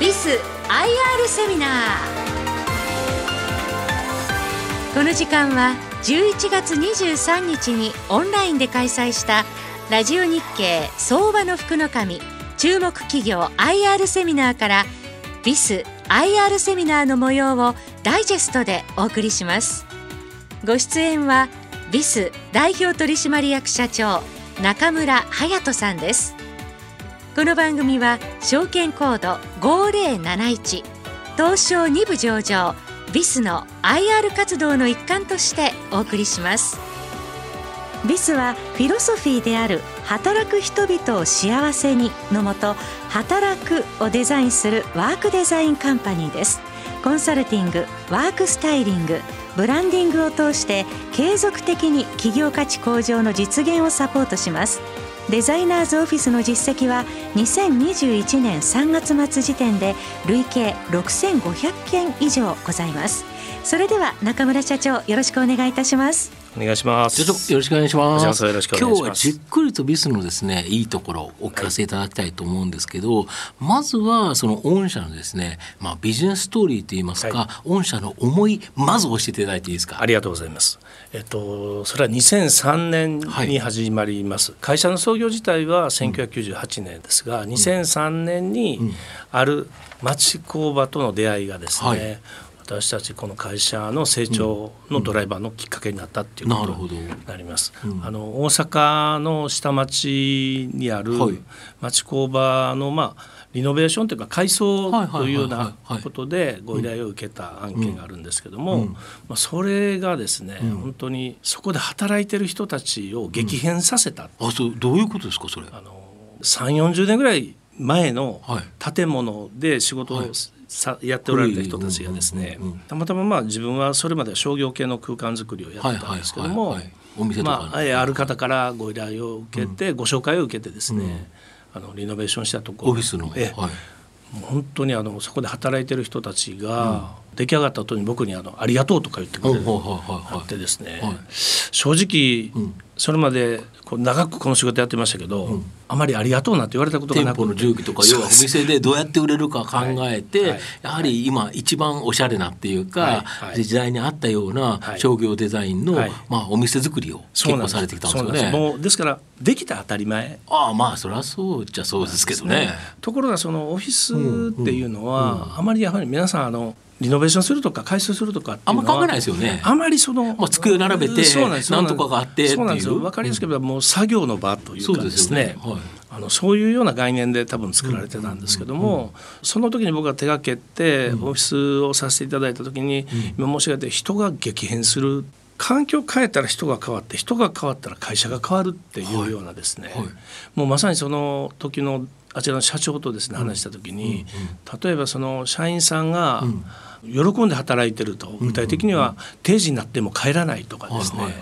ビス IR セミナー。この時間は11月23日にオンラインで開催したラジオ日経相場の福の神注目企業 IR セミナーからビス IR セミナーの模様をダイジェストでお送りします。ご出演はビス代表取締役社長中村隼人さんです。この番組は証券コード5071東証2部上場ビスの IR 活動の一環としてお送りします。ビスはフィロソフィーである働く人々を幸せにのもと働くをデザインするワークデザインカンパニーです。コンサルティングワークスタイリングブランディングを通して継続的に企業価値向上の実現をサポートします。デザイナーズオフィスの実績は2021年3月末時点で累計6500件以上ございます。それでは中村社長よろしくお願いいたします。お願いします。よろしくお願いします。よろしく今日はじっくりとビスのですねいいところをお聞かせいただきたいと思うんですけど、はい、まずはその御社のですねまあビジネスストーリーといいますか、はい、御社の思いまず教えていただいていいですか？ありがとうございます。えっとそれは2003年に始まります、はい、会社の創業自体は1998年ですが、うん、2003年にある町工場との出会いがですね、私たちこの会社の成長のドライバーのきっかけになったっていうことになります。うん、あの大阪の下町にある町工場のまあリノベーションというか改装というようなことでご依頼を受けた案件があるんですけども、まあ、それがですね、本当にそこで働いてる人たちを激変させた、あそうどういうことですかそれ。あの3 4 0年ぐらい前の建物で仕事をさやっておられた人たちがですね、たまたままあ自分はそれまでは商業系の空間づくりをやってたんですけども、まあ、ある方からご依頼を受けて、ご紹介を受けてですね、あのリノベーションしたところ。オフィスの、え本当にあのそこで働いてる人たちが、出来上がった後に僕にあの「ありがとう」とか言ってくれるあってですね、正直、それまで長くこの仕事やってましたけど、うん、あまりありがとうなんて言われたことがなく店舗の重機とか要はお店でどうやって売れるか考えて、はい。はい、やはり今一番おしゃれなっていうか、はい、時代に合ったような商業デザインの、まあ、お店作りを結構されてきたんですよね。もうですからできた当たり前。ああまあそれはそうじゃそうですけどね。ねところがそのオフィスっていうのは、うんうん、あまりやはり皆さんあのリノベーションするとか改装するとかあんま考えないですよね。あまりその、まあ、机並べてなんとかがあってそうなんですよ。分かりやすく言えばもう作業の場というかですね、はい、あのそういうような概念で多分作られてたんですけども、その時に僕が手がけてオフィスをさせていただいた時に、今申し上げて人が激変する環境を変えたら人が変わって人が変わったら会社が変わるっていうようなですね、はいはい、もうまさにその時のあちらの社長とですね話した時に、例えばその社員さんが、喜んで働いてると。具体的には定時になっても帰らないとかですね、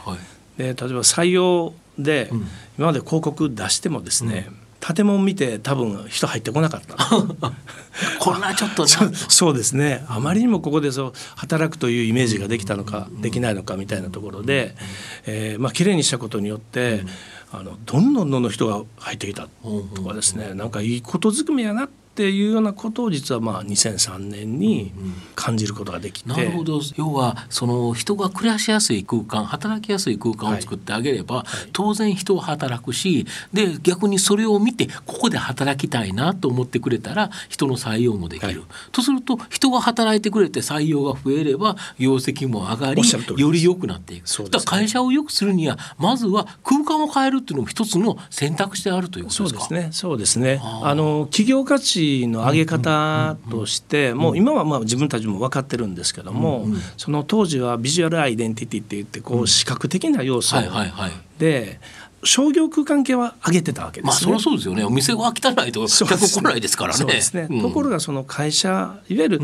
で例えば採用で今まで広告出してもですね、建物見て多分人入ってこなかった。これはちょっと そうですね。あまりにもここでそう働くというイメージができたのかできないのかみたいなところで、えー、まあ綺麗にしたことによって、あのどんどんどんどん人が入ってきたとかですね、なんかいいことずくめやなってっていうようなことを実はまあ2003年に感じることができて、なるほど。要はその人が暮らしやすい空間働きやすい空間を作ってあげれば、はい。はい、当然人は働くしで逆にそれを見てここで働きたいなと思ってくれたら人の採用もできる、はい、とすると人が働いてくれて採用が増えれば業績も上がりより良くなっていく、ね、だから会社を良くするにはまずは空間を変えるっていうのも一つの選択肢であるということですか？そうですね。そうですね。あの企業価値の上げ方としてもう今はまあ自分たちも分かってるんですけどもその当時はビジュアルアイデンティティって言ってこう視覚的な要素で商業空間系は上げてたわけです、ね、まあそりゃそうですよね。お店は汚いと客来ないですからね。そうですね。うん、ところがその会社いわゆる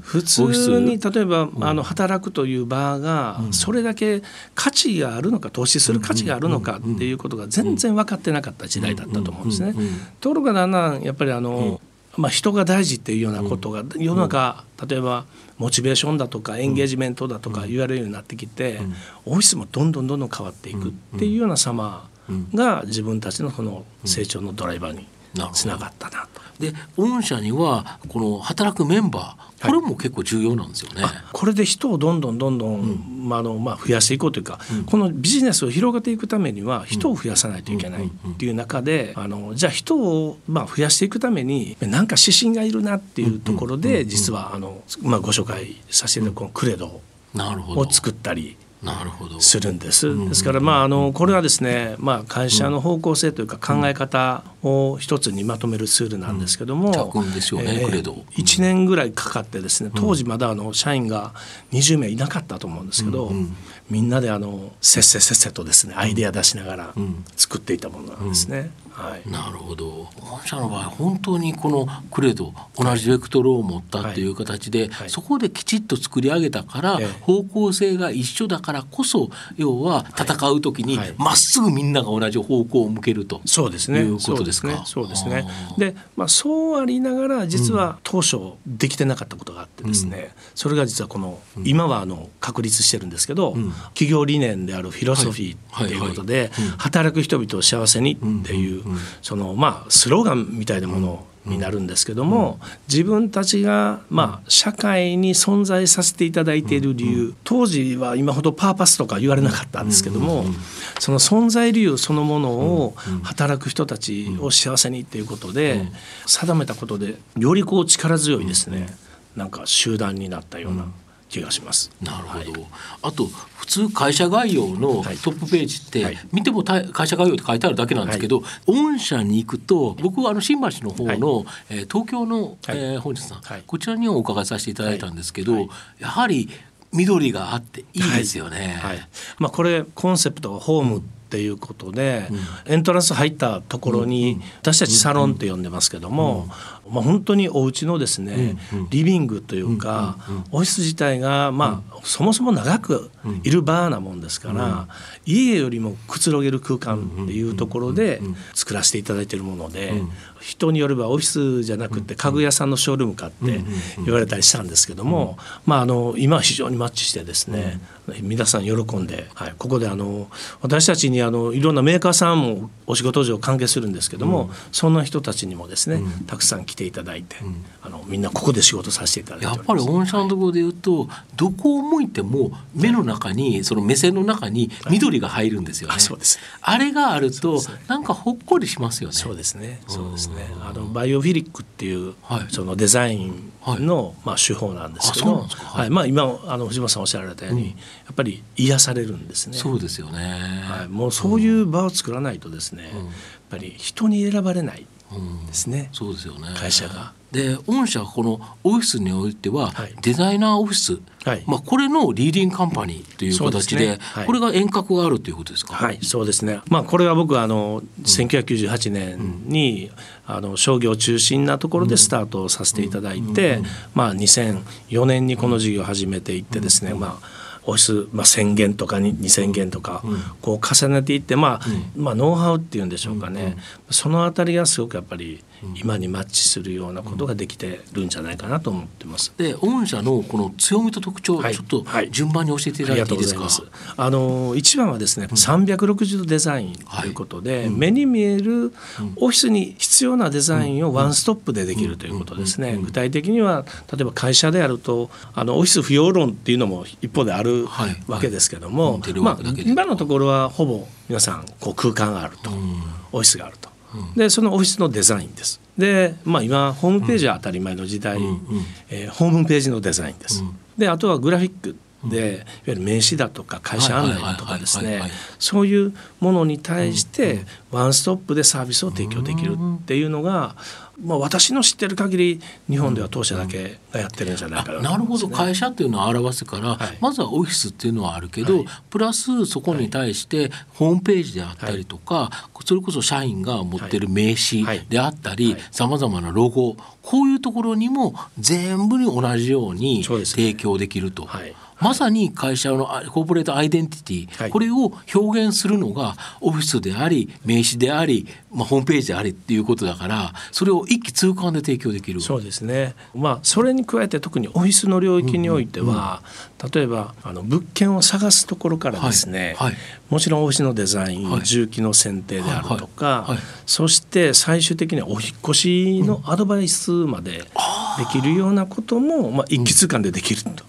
普通に例えば、あの働くという場がそれだけ価値があるのか投資する価値があるのかっていうことが全然分かってなかった時代だったと思うんですね。ところがだんだんやっぱりあの、まあ、人が大事っていうようなことが世の中、例えばモチベーションだとかエンゲージメントだとか言われるようになってきて、オフィスもどんどんどんどん変わっていくっていうような様が自分たちのこの成長のドライバーにつながったなと。で御社にはこの働くメンバーこれも結構重要なんですよね。これで人をどんどんどんどん、うん、まあのまあ、増やしていこうというか、うん、このビジネスを広げていくためには人を増やさないといけないっていう中で、あのじゃあ人をまあ増やしていくために何か指針がいるなっていうところで、実はあの、まあ、ご紹介させていただくこのクレドを作ったり。なるほど。するんです。ですからまああのこれはですね、まあ会社の方向性というか考え方を一つにまとめるツールなんですけども、1年ぐらいかかってですね、当時まだあの社員が20名いなかったと思うんですけど、みんなであのせっせせっせとですねアイデア出しながら作っていたものなんですね。はい、なるほど。御社の場合本当にこのクレド同じベクトルを持ったっていう形で、はい。はい、そこできちっと作り上げたから、方向性が一緒だからこそ要は戦う時にまっすぐみんなが同じ方向を向けると、そうですね。いうことですか。そうですね。で、まあ、そうありながら実は当初できてなかったことがあってですね、うん、それが実はこの、今はあの確立してるんですけど、うん、企業理念であるフィロソフィーっていうことで、働く人々を幸せにっていう、そのまあスローガンみたいなものをになるんですけども、自分たちが、まあ、社会に存在させていただいている理由当時は今ほどパーパスとか言われなかったんですけども、その存在理由そのものを働く人たちを幸せにっていうことで定めたことでよりこう力強いですね。なんか集団になったような気がします。なるほど、はい、あと普通会社概要のトップページって見ても会社概要って書いてあるだけなんですけど、御社に行くと僕はあの新橋の方の、はい、えー、東京の、はい、えー、本日さん、こちらにはお伺いさせていただいたんですけど、やはり緑があっていいですよね。まあ、これコンセプトはホーム、っていうことで、エントランス入ったところに、私たちサロンって呼んでますけども、まあ、本当にお家のですね、リビングというか、オフィス自体が、まあ、そもそも長くいるバーなもんですから、家よりもくつろげる空間っていうところで作らせていただいているもので、人によればオフィスじゃなくて家具屋さんのショールームかって言われたりしたんですけども、まあ、あの今は非常にマッチしてですね、皆さん喜んで、はい、ここであの私たちにあのいろんなメーカーさんもお仕事上関係するんですけども、そんな人たちにもですね、たくさん来ていただいて、あのみんなここで仕事させていただいてやっぱり御社のところで言うとどこを向いても目の中にその目線の中に緑が入るんですよね。そうです。あれがあると、なんかほっこりしますよね。そうですね。そうですね。あのバイオフィリックっていう、そのデザインの、まあ手法なんですけど、はい、まあ今あの藤本さんおっしゃられたように、やっぱり癒されるんですね。そうですよね。はい、もうそういう場を作らないとですね、やっぱり人に選ばれないですね。そうですよね。会社が。で御社このオフィスにおいては、デザイナーオフィス、はい、まあ、これのリーディングカンパニーという形で、ね。はい、これが遠隔があるということですか？はい、そうですね。まあこれは僕はあの1998年に、あの商業中心なところでスタートさせていただいて、まあ2004年にこの事業を始めていってですね、まあオフィス、まあ、1,000件とか2,000件とか、こう重ねていって、まあまあ、ノウハウっていうんでしょうかね、そのあたりがすごくやっぱり今にマッチするようなことができてるんじゃないかなと思ってます。で御社のこの強みと特徴、はい、ちょっと順番に教えていただいていいですか？あの一番はですね、うん、360度デザインということで、はい。目に見えるオフィスに必要なデザインをワンストップでできるということですね。具体的には例えば会社であるとあのオフィス不要論っていうのも一方であるわけですけども、まあ今のところはほぼ皆さんこう空間があると、オフィスがあると。でそのオフィスのデザインです。で、まあ、今ホームページは当たり前の時代、うん、えー、ホームページのデザインです。であとはグラフィックでいわゆる名刺だとか会社案内だとかですねそういうものに対してワンストップでサービスを提供できるっていうのがまあ、私の知ってる限り日本では当社だけがやってるんじゃないかな、ね、なるほど。会社っていうのを表すから、はい、まずはオフィスっていうのはあるけど、はい、プラスそこに対してホームページであったりとか、はい、それこそ社員が持ってる名刺であったりさまざまなロゴこういうところにも全部に同じように提供できると。まさに会社のコーポレートアイデンティティ、はい、これを表現するのがオフィスであり名刺であり、まあ、ホームページでありっていうことだからそれを一気通貫で提供できる。そうですね、まあ、それに加えて特にオフィスの領域においては、うんうん、例えばあの物件を探すところからですね、はい。はい、もちろんオフィスのデザイン、重機の選定であるとか、そして最終的にはお引越しのアドバイスまでできるようなことも、まあ、一気通貫でできると。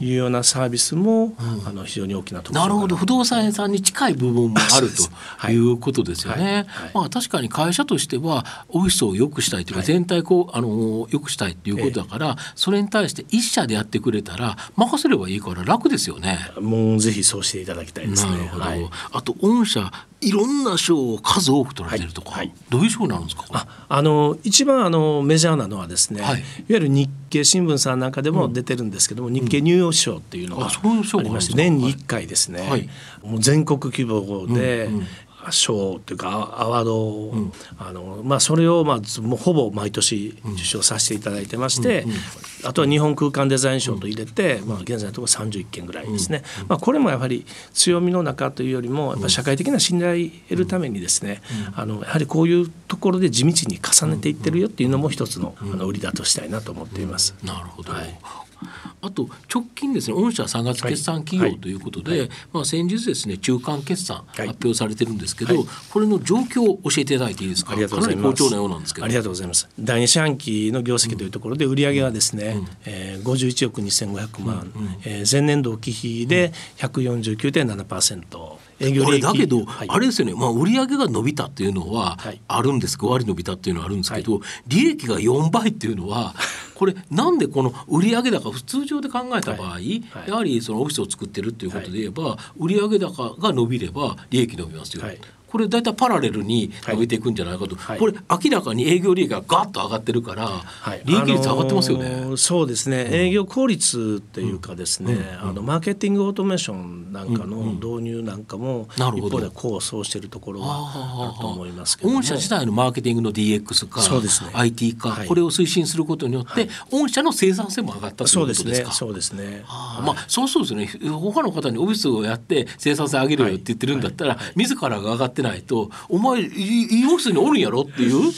いうようなサービスも、あの非常に大きなところな。るほど。不動産屋さんに近い部分もあるとい。うことですよね。まあ、確かに会社としてはオフィスを良くしたいというか、全体こうあの良くしたいということだから、それに対して一社でやってくれたら任せればいいから楽ですよね。もうぜひそうしていただきたいですね。はい、あと御社いろんな賞を数多く取られてるとか、はい。はい、どういう賞なんですか？ああの一番あのメジャーなのはですね、はい、いわゆる日経新聞さんなんかでも出てるんですけども、うん、日経ニューヨーク賞っていうのがありまして、年に1回ですね、もう全国規模で、賞というかアワードを、うん、あのまあ、それを、まあ、もうほぼ毎年受賞させていただいてまして、うんうん、あとは日本空間デザイン賞と入れて、まあ、現在のところ31件ぐらいですね、まあ、これもやはり強みの中というよりもやっぱ社会的な信頼を得るためにですね、あのやはりこういうところで地道に重ねていってるよっていうのも一つのあの売りだとしたいなと思っています。なるほど、はいあと直近ですね御社3月決算企業ということで、はい。はい、まあ、先日ですね中間決算発表されてるんですけど、はい、これの状況を教えていただいていいですか？ありがとうございます。好調なようなんですけど。ありがとうございます。第二四半期の業績というところで売上はですね、うん。えー、51億2500万、うんうん、えー、前年度期比で149.7%、営業利益。だけど、はい、あれですよね、まあ、売上が伸びたっていうのはあるんです5割伸びたっていうのはあるんですけど、はい、利益が4倍っていうのは これなんでこの売上高普通常で考えた場合、はい、やはりそのオフィスを作ってるっていうことで言えば、売上高が伸びれば利益伸びますよ。これ大体パラレルに伸びていくんじゃないかと、はい、これ明らかに営業利益がガッと上がってるから、はい、利益率上がってますよね、あのー、そうですね、うん、営業効率っていうかですね、うん、あのマーケティングオートメーションなんかの導入なんかも一方で構想しているところはあると思いますけど御社自体のマーケティングの DX 化そうです、ね、IT 化、はい、これを推進することによって、御社の生産性も上がったということですか？そうですね、ね、まあそうそうですね。他の方にオフィスをやって生産性上げるよって言ってるんだったら、自らが上がってないとお前医療室におるんやろっていう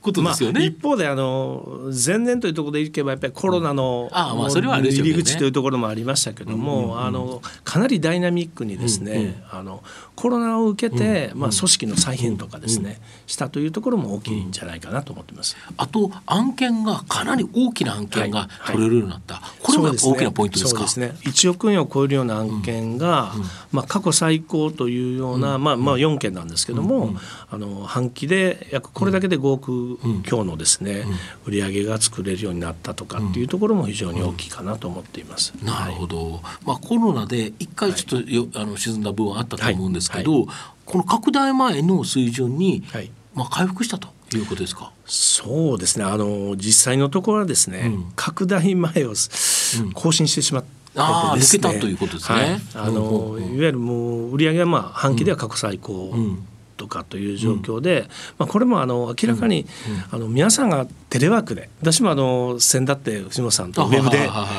ことですよね。まあ、一方であの前年というところでいけばやっぱりコロナの、入り口というところもありましたけども、あのかなりダイナミックにですね、あのコロナを受けて、まあ、組織の再編とかですね、したというところも大きいんじゃないかなと思ってます。あと案件がかなり大きな案件が取れるようになった、これも大きなポイントですか？ですね。1億円を超えるような案件が、まあ過去最高というような、まあまあ4件なんですけども、あの半期で約これだけで5億強のですね、売り上げが作れるようになったとかっていうところも非常に大きいかなと思っています。なるほど。まあコロナで一回ちょっとよ、あの沈んだ部分あったと思うんですけど、この拡大前の水準に、まあ回復したということですか？そうですね。あの実際のところはですね、拡大前を更新してしまって。ああ、抜けたということですね。はい、あの、いわゆるもう売上はまあ半期では過去最高とかという状況で、うん、まあ、これもあの明らかに、あの皆さんがテレワークで私もあの先だって藤本さんとウェブで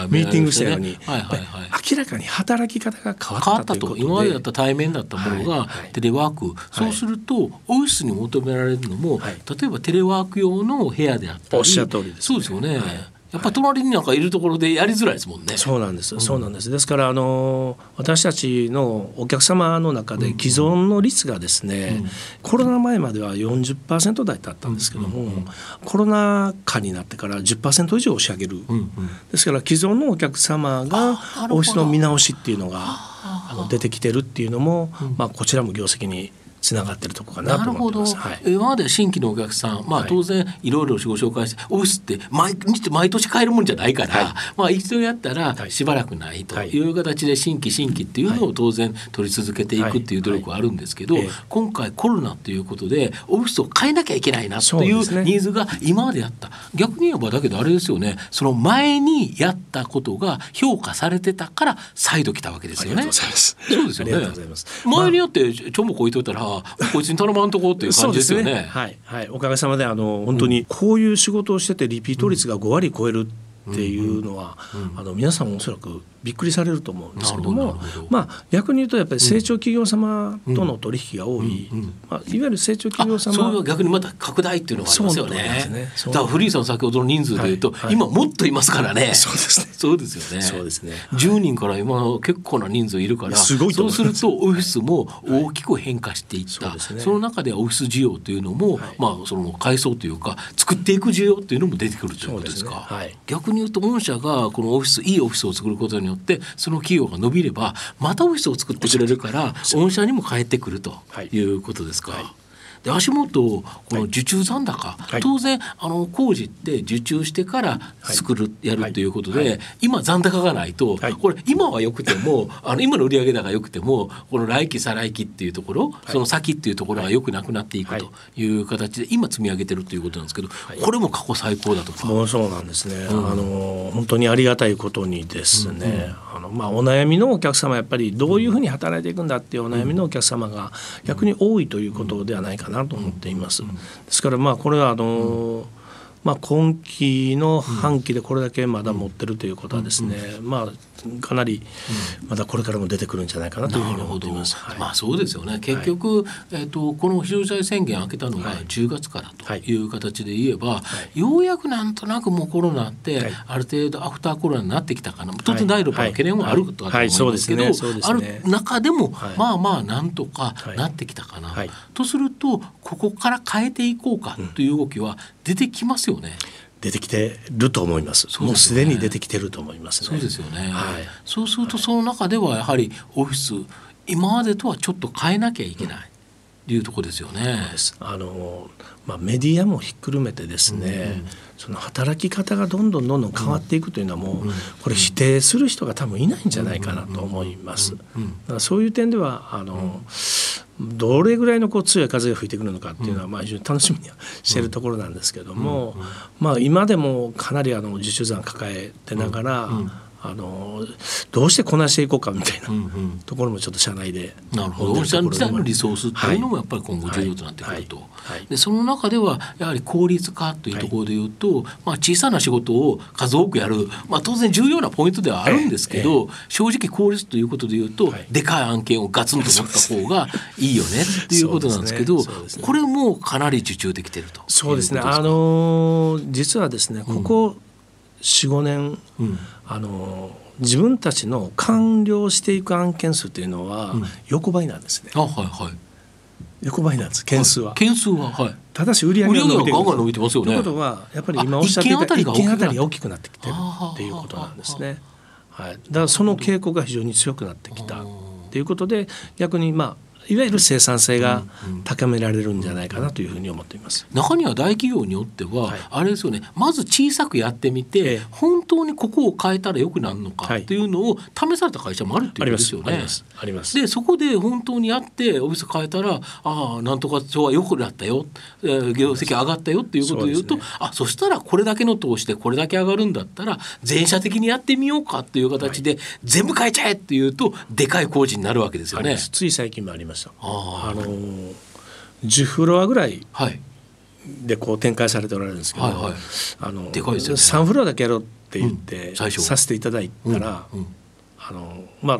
ミーティングしたように明らかに働き方が変わったということで。今までだった対面だったものがテレワーク、そうするとオフィスに求められるのも、例えばテレワーク用の部屋であったりおっしゃる通りです、ね、そうですよね。やっぱ隣になんかいるところでやりづらいですもんね。そうなんです。そうなんです。ですからあの私たちのお客様の中で既存の率がですね、うん、コロナ前までは40%台だったんですけども、うんうん、コロナ禍になってから10%以上押し上げる。うんうん、ですから既存のお客様がオフィスの見直しっていうのがあの出てきてるっていうのも、まあこちらも業績につながってるとこかなと思ってます。なるほど、はい、今まで新規のお客さん、まあ、当然いろいろご紹介して、オフィスって毎日毎年買えるもんじゃないから、はい、まあ一度やったらしばらくないとい。う形で新規新規っていうのを当然取り続けていくっていう努力はあるんですけど、今回コロナということでオフィスを変えなきゃいけないなというニーズが今まであった。逆に言えばだけどあれですよねその前にやったことが評価されてたから再度来たわけですよね。そうですよね。前にやってちょもこ置いといたらこいつに頼まんとこっていう感じですよね。ね。はい、はい、おかげさまであの本当にこういう仕事をしててリピート率が5割超えるっていうのは、あの皆さんもおそらくびっくりされると思うんですけどもまあ、逆に言うとやっぱり成長企業様との取引が多い、まあ、いわゆる成長企業様そう逆にまた拡大っていうのがありますよね。ねだからフリーさん先ほどの人数でいうと、はいはい、今もっといますからね。そうですね。そうですよね。そうですね。10人から今結構な人数いるから、すごいそうするとオフィスも大きく変化していった。はい、そね、その中でオフィス需要というのも、まあその階層というか作っていく需要というのも出てくるということですか。すね、逆に言うと御社がこのオフィスいいオフィスを作ることによってその企業が伸びればまたオフィスを作ってくれるから御社にも返ってくるということですか？はいで足元この受注残高、はい、当然あの工事って受注してから作る、はい、やるということで、はい、今残高がないと、これ今はよくても あの今の売上高がよくてもこの来期再来期っていうところ、その先っていうところがよくなくなっていくとい。う形で今積み上げてるということなんですけど、これも過去最高だとか。もうそうなんですね、うん、あの本当にありがたいことにですね、うんうん、あのまあ、お悩みのお客様やっぱりどういうふうに働いていくんだっていうお悩みのお客様が逆に多いということではないかなと思っています。ですからまあこれはあの、まあ、今期の半期でこれだけまだ持ってるということはですね、まあかなりまだこれからも出てくるんじゃないかなというふうに思っています。はい、まあそうですよね。結局、はい、えっ、とこの非常事態宣言開けたのが10月からという形で言えば、はい、ようやくなんとなくもうコロナって、ある程度アフターコロナになってきたかな。当然第6波の懸念もあるとは思いますけど、ある中でも、まあまあなんとかなってきたかな。とするとここから変えていこうかという動きは出てきますよね。うん出てきてると思います。すね、もうすでに出てきてると思います、ね、そうですよね。はい、そうするとその中ではやはりオフィス今までとはちょっと変えなきゃいけない。というとこですよね。あのまあメディアもひっくるめてですね、うん、その働き方がどんどんどんどん変わっていくというのはもう、うん、これ否定する人が多分いないんじゃないかなと思います。だからそういう点ではあの、どれぐらいのこう強い風が吹いてくるのかっていうのはまあ非常に楽しみにはしているところなんですけども、まあ、今でもかなりあの受注残抱えてながら、あのどうしてこなしていこうかみたいなところもちょっと社内でなるほど。社内のリソースっていうのもやっぱり今後重要となってくると、でその中ではやはり効率化というところでいうと、まあ、小さな仕事を数多くやる、まあ、当然重要なポイントではあるんですけど、正直効率ということでいうと、でかい案件をガツンと持った方がいいよねっていうことなんですけどこれもかなり受注できてるとそうですね。あの実はですねここ45年、うんあの自分たちの完了していく案件数というのは横ばいなんですね。あはいはい。横ばいなんです件数は。件数ははい。ただし売上が伸びてガンガン伸びてますよね。ということはやっぱり今おっしゃっていた一件あたりが大きくなってきてるっていうことなんですね。はい。だからその傾向が非常に強くなってきたということで逆にまあいわゆる生産性が高められるんじゃないかなというふうに思っています。中には大企業によっては、あれですよね。まず小さくやってみて、本当にここを変えたらよくなるのかっていうのを試された会社もあるっていうことですよね。あります。でそこで本当にやってオフィス変えたらああなんとか今日はよくなったよ、えー、業績上がったよっていうことを言うとそ、ね、あそしたらこれだけの投資でこれだけ上がるんだったら全社的にやってみようかっていう形で、全部変えちゃえっていうとでかい工事になるわけですよね。つい最近もありました。あの10フロアぐらいでこう展開されておられるんですけど、はいはい、あのでね、3フロアだけやろうって言って、うん、させていただいたら、うん。うん、あのまあ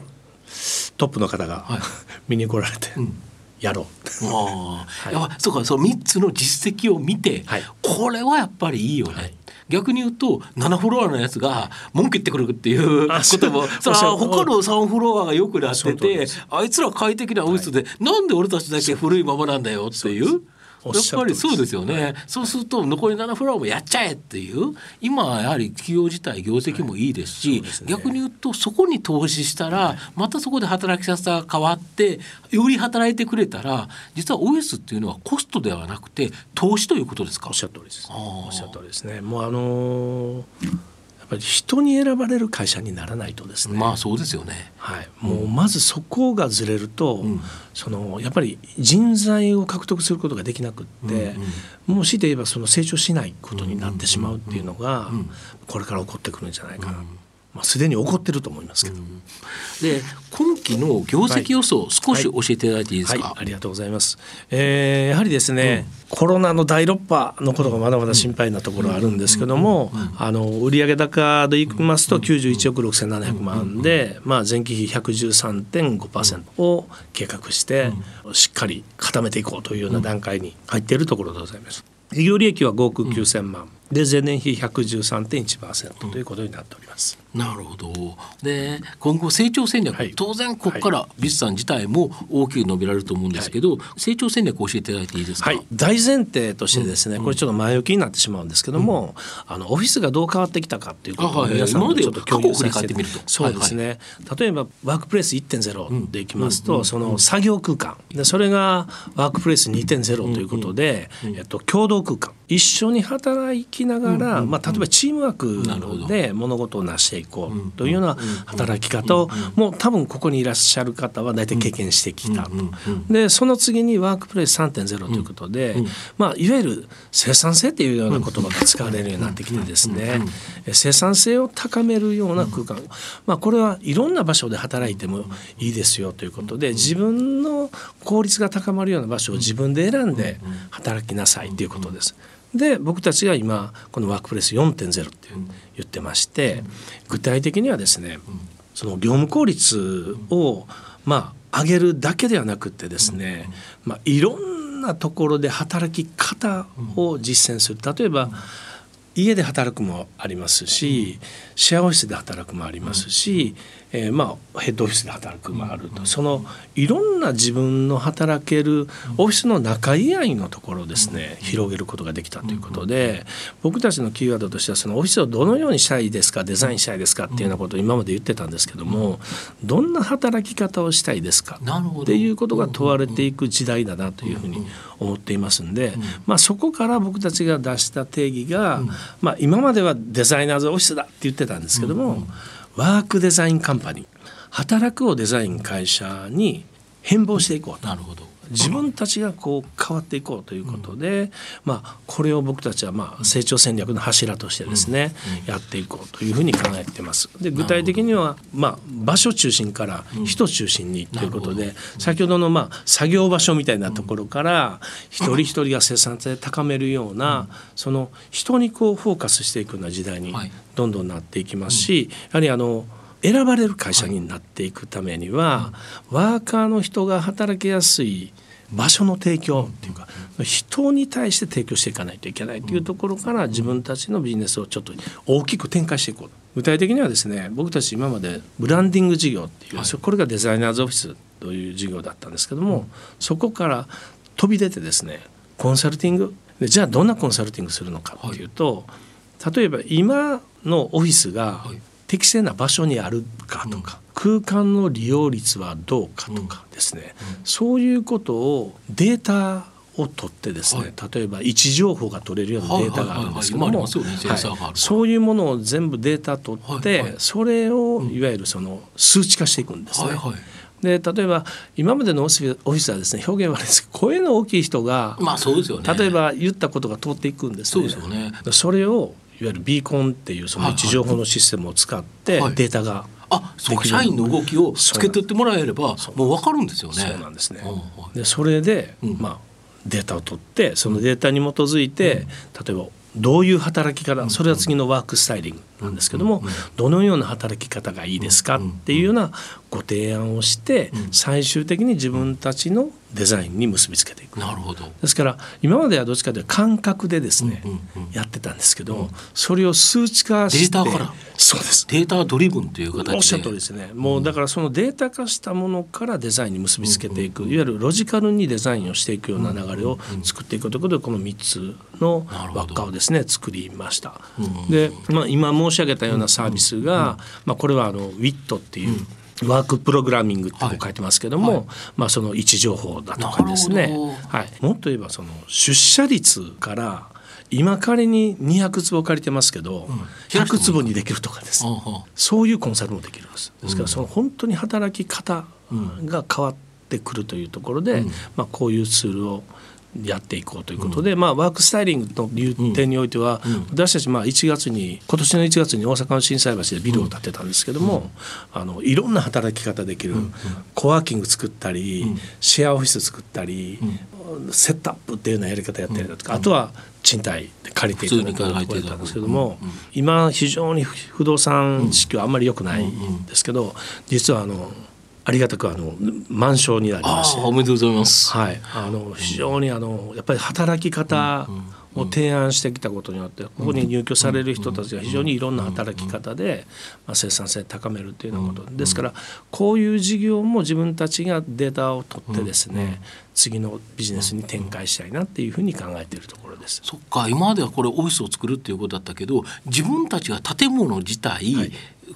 トップの方が、はい、見に来られて。やろう。ああ、はい、そうか、その三つの実績を見て、はい、これはやっぱりいいよね。はい逆に言うと7フロアのやつが文句言ってくるっていうことも そ他の3フロアがよくなっててあいつら快適なオフィスで、なんで俺たちだけ古いままなんだよっていう。やっぱりそうですよね、はい、そうすると残り7フロアもやっちゃえっていう。今はやはり企業自体業績もいいですし、はい。すね、逆に言うとそこに投資したらまたそこで働き方が変わってより働いてくれたら実は OS っていうのはコストではなくて投資ということですか？おっしゃる通りです。おっしゃる通りですね。もうあのーっぱり人に選ばれる会社にならないとですね。まあそうですよね、はい、もうまずそこがずれると、うん、そのやっぱり人材を獲得することができなくって、うんうん、もう強いて言えばその成長しないことになってしまうっていうのがこれから起こってくるんじゃないかな。まあ、すでに起こってると思いますけど。で今期の業績予想、はい、少し教えていただいていいですか、はい。はい、ありがとうございます、えー、やはりですね、うん、コロナの第6波のことがまだまだ心配なところあるんですけども、あの売上高でいきますと91億6700万で、まあ、前期比113.5%を計画してしっかり固めていこうというような段階に入っているところでございます。営業利益は5億9000万、で前年比113.1%ということになっております。なるほど。で今後成長戦略、はい、当然ここからビスさん自体も大きく伸びられると思うんですけど、はい、成長戦略を教えていただいていいですか、はい、大前提としてですね、うん、これちょっと前置きになってしまうんですけども、うん、あのオフィスがどう変わってきたかっていうことを皆さんとちょっと共有させてみると。そうですね、はいはい、例えばワークプレイス1.0でいきますと、うん、その作業空間。でそれがワークプレイス2.0ということで、えっと、共同空間。一緒に働きながら、まあ、例えばチームワークで物事を成していこうというような働き方をもう多分ここにいらっしゃる方は大体経験してきたと。でその次にワークプレイス3.0ということで、まあ、いわゆる生産性っていうような言葉が使われるようになってきてですね。生産性を高めるような空間、まあ、これはいろんな場所で働いてもいいですよということで自分の効率が高まるような場所を自分で選んで働きなさいということです。で僕たちが今このワークプレス4.0って言ってまして具体的にはですねその業務効率をまあ上げるだけではなくてですね、まあ、いろんなところで働き方を実践する。例えば家で働くもありますしシェアオフィスで働くもありますし、えー、まあヘッドオフィスで働くもあると。そのいろんな自分の働けるオフィスの中以外のところをですね広げることができたということで僕たちのキーワードとしてはそのオフィスをどのようにしたいですかデザインしたいですかっていうようなことを今まで言ってたんですけどもどんな働き方をしたいですかっていうことが問われていく時代だなというふうに思っていますんで、まあ、そこから僕たちが出した定義が、まあ、今まではデザイナーズオフィスだって言ってたんですけども、ワークデザインカンパニー働くをデザイン会社に変貌していこうと。なるほど自分たちがこう変わっていこうということで、うん、まあ、これを僕たちはまあ成長戦略の柱としてですね、うんうん、やっていこうというふうに考えてます。で具体的には、まあ、場所中心から人中心にということで、先ほどのまあ作業場所みたいなところから一人一人が生産性高めるような、その人にこうフォーカスしていくような時代にどんどんなっていきますし、やはりあの選ばれる会社になっていくためには、ワーカーの人が働きやすい場所の提供っていうか人に対して提供していかないといけないというところから自分たちのビジネスをちょっと大きく展開していこう。具体的にはですね僕たち今までブランディング事業っていう、はい、これがデザイナーズオフィスという事業だったんですけども、そこから飛び出てですねコンサルティング。でじゃあどんなコンサルティングするのかっていうと、はい、例えば今のオフィスが適正な場所にあるかとか、空間の利用率はどうかとかですね、そういうことをデータを取ってですね、例えば位置情報が取れるようなデータがあるんですけどもそうい。うものを全部データ取って、それをい。わゆるその数値化してい。くんですね。で例えば今までのオフィスはですね表現悪いですけど声の大きい。人が、まあそうですよね、例えば言ったことが通ってい。くんですね。そうですよねそれをいわゆるビーコンっていうその位置情報のシステムを使ってデータがあそうか社員の動きをつけてってもらえればもう分かるんですよね。そうなんですね。でそれで、まあデータを取ってそのデータに基づいて、例えばどういう働き方それは次のワークスタイリングなんですけどもどのような働き方がいいですかっていうようなご提案をして最終的に自分たちのデザインに結びつけていく。なるほど。ですから今まではどっちかというと感覚でですね、やってたんですけど、それを数値化してデータから？そうです。データドリブンという形で。おっしゃる通りですね。もうだからそのデータ化したものからデザインに結びつけていく、いわゆるロジカルにデザインをしていくような流れを作っていくということでこの3つの輪っかをですね作りました。で、まあ、今申し上げたようなサービスが、まあ、これはあの WIT っていう、ワークプログラミングって書いてますけども、はい。はい、まあ、その位置情報だとかですね、はい、もっと言えばその出社率から今仮に200坪借りてますけど、うん、100坪にできるとかです、うん、そういうコンサルもできるんです。ですからその本当に働き方が変わってくるというところで、うん、まあ、こういうツールをやっていこうということで、まあ、ワークスタイリングのいう点においては、私たちまあ1月に今年の1月に大阪の心斎橋でビルを建てたんですけども、あのいろんな働き方できる、コワーキング作ったり、シェアオフィス作ったり、セットアップっていうようなやり方やったりだとか、あとは賃貸で借りていただくところだったんですけども、今非常に不動産市況はあんまり良くないんですけど、実はあのありがたくあの満床になりまして。おめでとうございます。はい。あの非常にあのやっぱり働き方を提案してきたことによってここに入居される人たちが非常にいろんな働き方で、まあ、生産性高めるというようなこと。ですからこういう事業も自分たちがデータを取ってですね次のビジネスに展開したいなっていうふうに考えているところです。そっか今まではこれオフィスを作るっていうことだったけど自分たちが建物自体、はい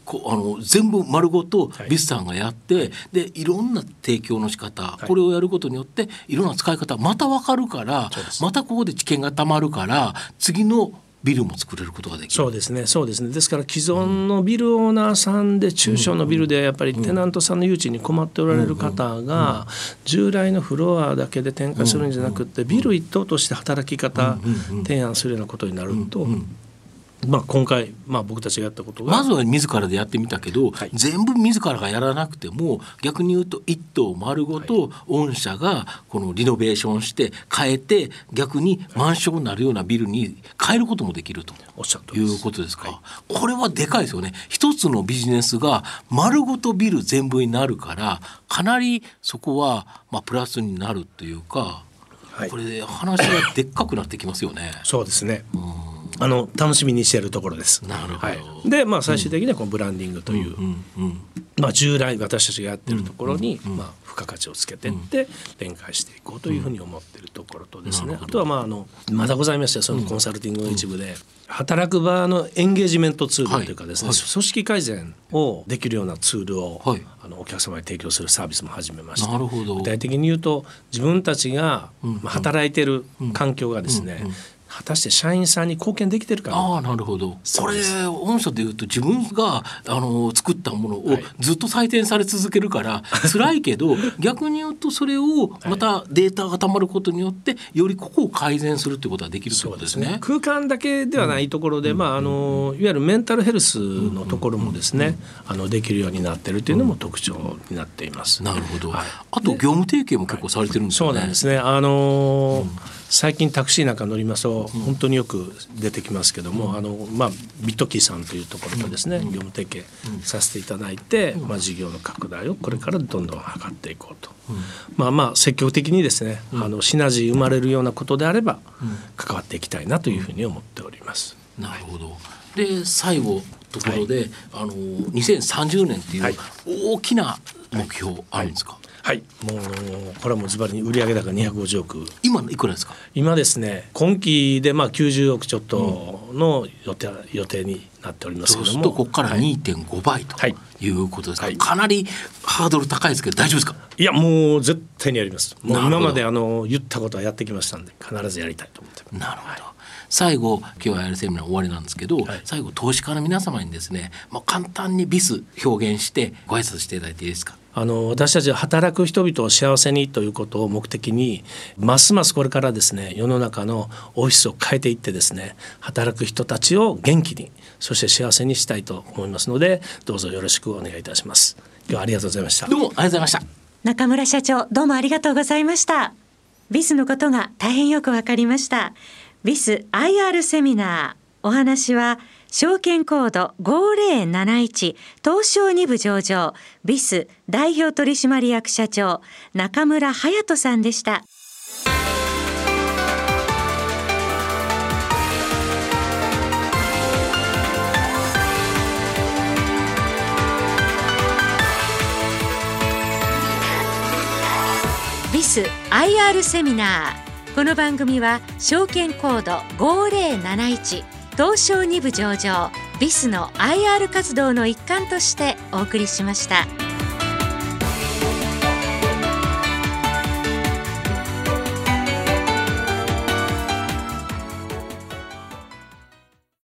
こあの全部丸ごとビスさんがやって、はい、でいろんな提供の仕方、はい、これをやることによっていろんな使い方また分かるからまたここで知見がたまるから次のビルも作れることができる。そうですね。そうですね。ですから既存のビルオーナーさんで中小のビルでやっぱりテナントさんの誘致に困っておられる方が従来のフロアだけで転換するんじゃなくてビル一棟として働き方提案するようなことになるとまあ、今回、まあ、僕たちがやったことが。まずは自らでやってみたけど、はい、全部自らがやらなくても逆に言うと一棟丸ごと御社がこのリノベーションして変えて逆にマンションになるようなビルに変えることもできると。いうことですか、はい、これはでかいですよね。一つのビジネスが丸ごとビル全部になるからかなりそこはまあプラスになるというか、はい、これで話がでっかくなってきますよね。そうですね、うんあの楽しみにしているところです。なるほど。はい、でまあ最終的にはこのブランディングという、まあ従来私たちがやってるところに、まあ付加価値をつけていって展開していこうというふうに思っているところとですね、あとはまああのまだございましてそのコンサルティングの一部で、働く場のエンゲージメントツールというかですね、はい。はい、組織改善をできるようなツールを、はい、あのお客様に提供するサービスも始めまして。具体的に言うと自分たちが、まあ、働いてる環境がですね、果たして社員さんに貢献できてるかああなるほど。これ御社でいうと自分があの作ったものをずっと採点され続けるから、はい、辛いけど逆に言うとそれをまたデータがたまることによってよりここを改善するっていうことができるということですね。空間だけではないところで、うん、まああのいわゆるメンタルヘルスのところもですね、あのできるようになってるというのも特徴になっています。なるほど。はい、あと業務提携も結構されてるんですね。そうなんですね。あのーうん最近タクシーなんか乗りますと本当によく出てきますけども、あのまあ、ビットキーさんというところとですね、業務提携させていただいて、まあ、事業の拡大をこれからどんどん図っていこうと、まあまあ積極的にですね、あのシナジー生まれるようなことであれば関わっていきたいなというふうに思っております。なるほど。で最後ところで、はい、あの2030年っていう大きな目標あるんですか、はいはいもうこれはもうズバリ売上高250億今いくらですか？今ですね今期でまあ90億ちょっとの予定,、予定になっておりますけども。そうするとここから2.5倍とい。うことですか、はい、かなりハードル高いですけど大丈夫ですか？いやもう絶対にやります。もう今まであの言ったことはやってきましたんで必ずやりたいと思ってなるほど、最後今日はやるセミナー終わりなんですけど、はい、最後投資家の皆様にですね、まあ、簡単にビス表現してご挨拶していただいていいですか？あの私たちは働く人々を幸せにということを目的にますますこれからですね世の中のオフィスを変えていってですね働く人たちを元気にそして幸せにしたいと思いますのでどうぞよろしくお願いいたします。今日はありがとうございました。どうもありがとうございました。中村社長どうもありがとうございました。ビスのことが大変よくわかりました。ビス IR セミナー。お話は証券コード5071東証2部上場ビス代表取締役社長中村隼人さんでした。ビス IR セミナーこの番組は証券コード5071東証2部上場ビスの IR 活動の一環としてお送りしました。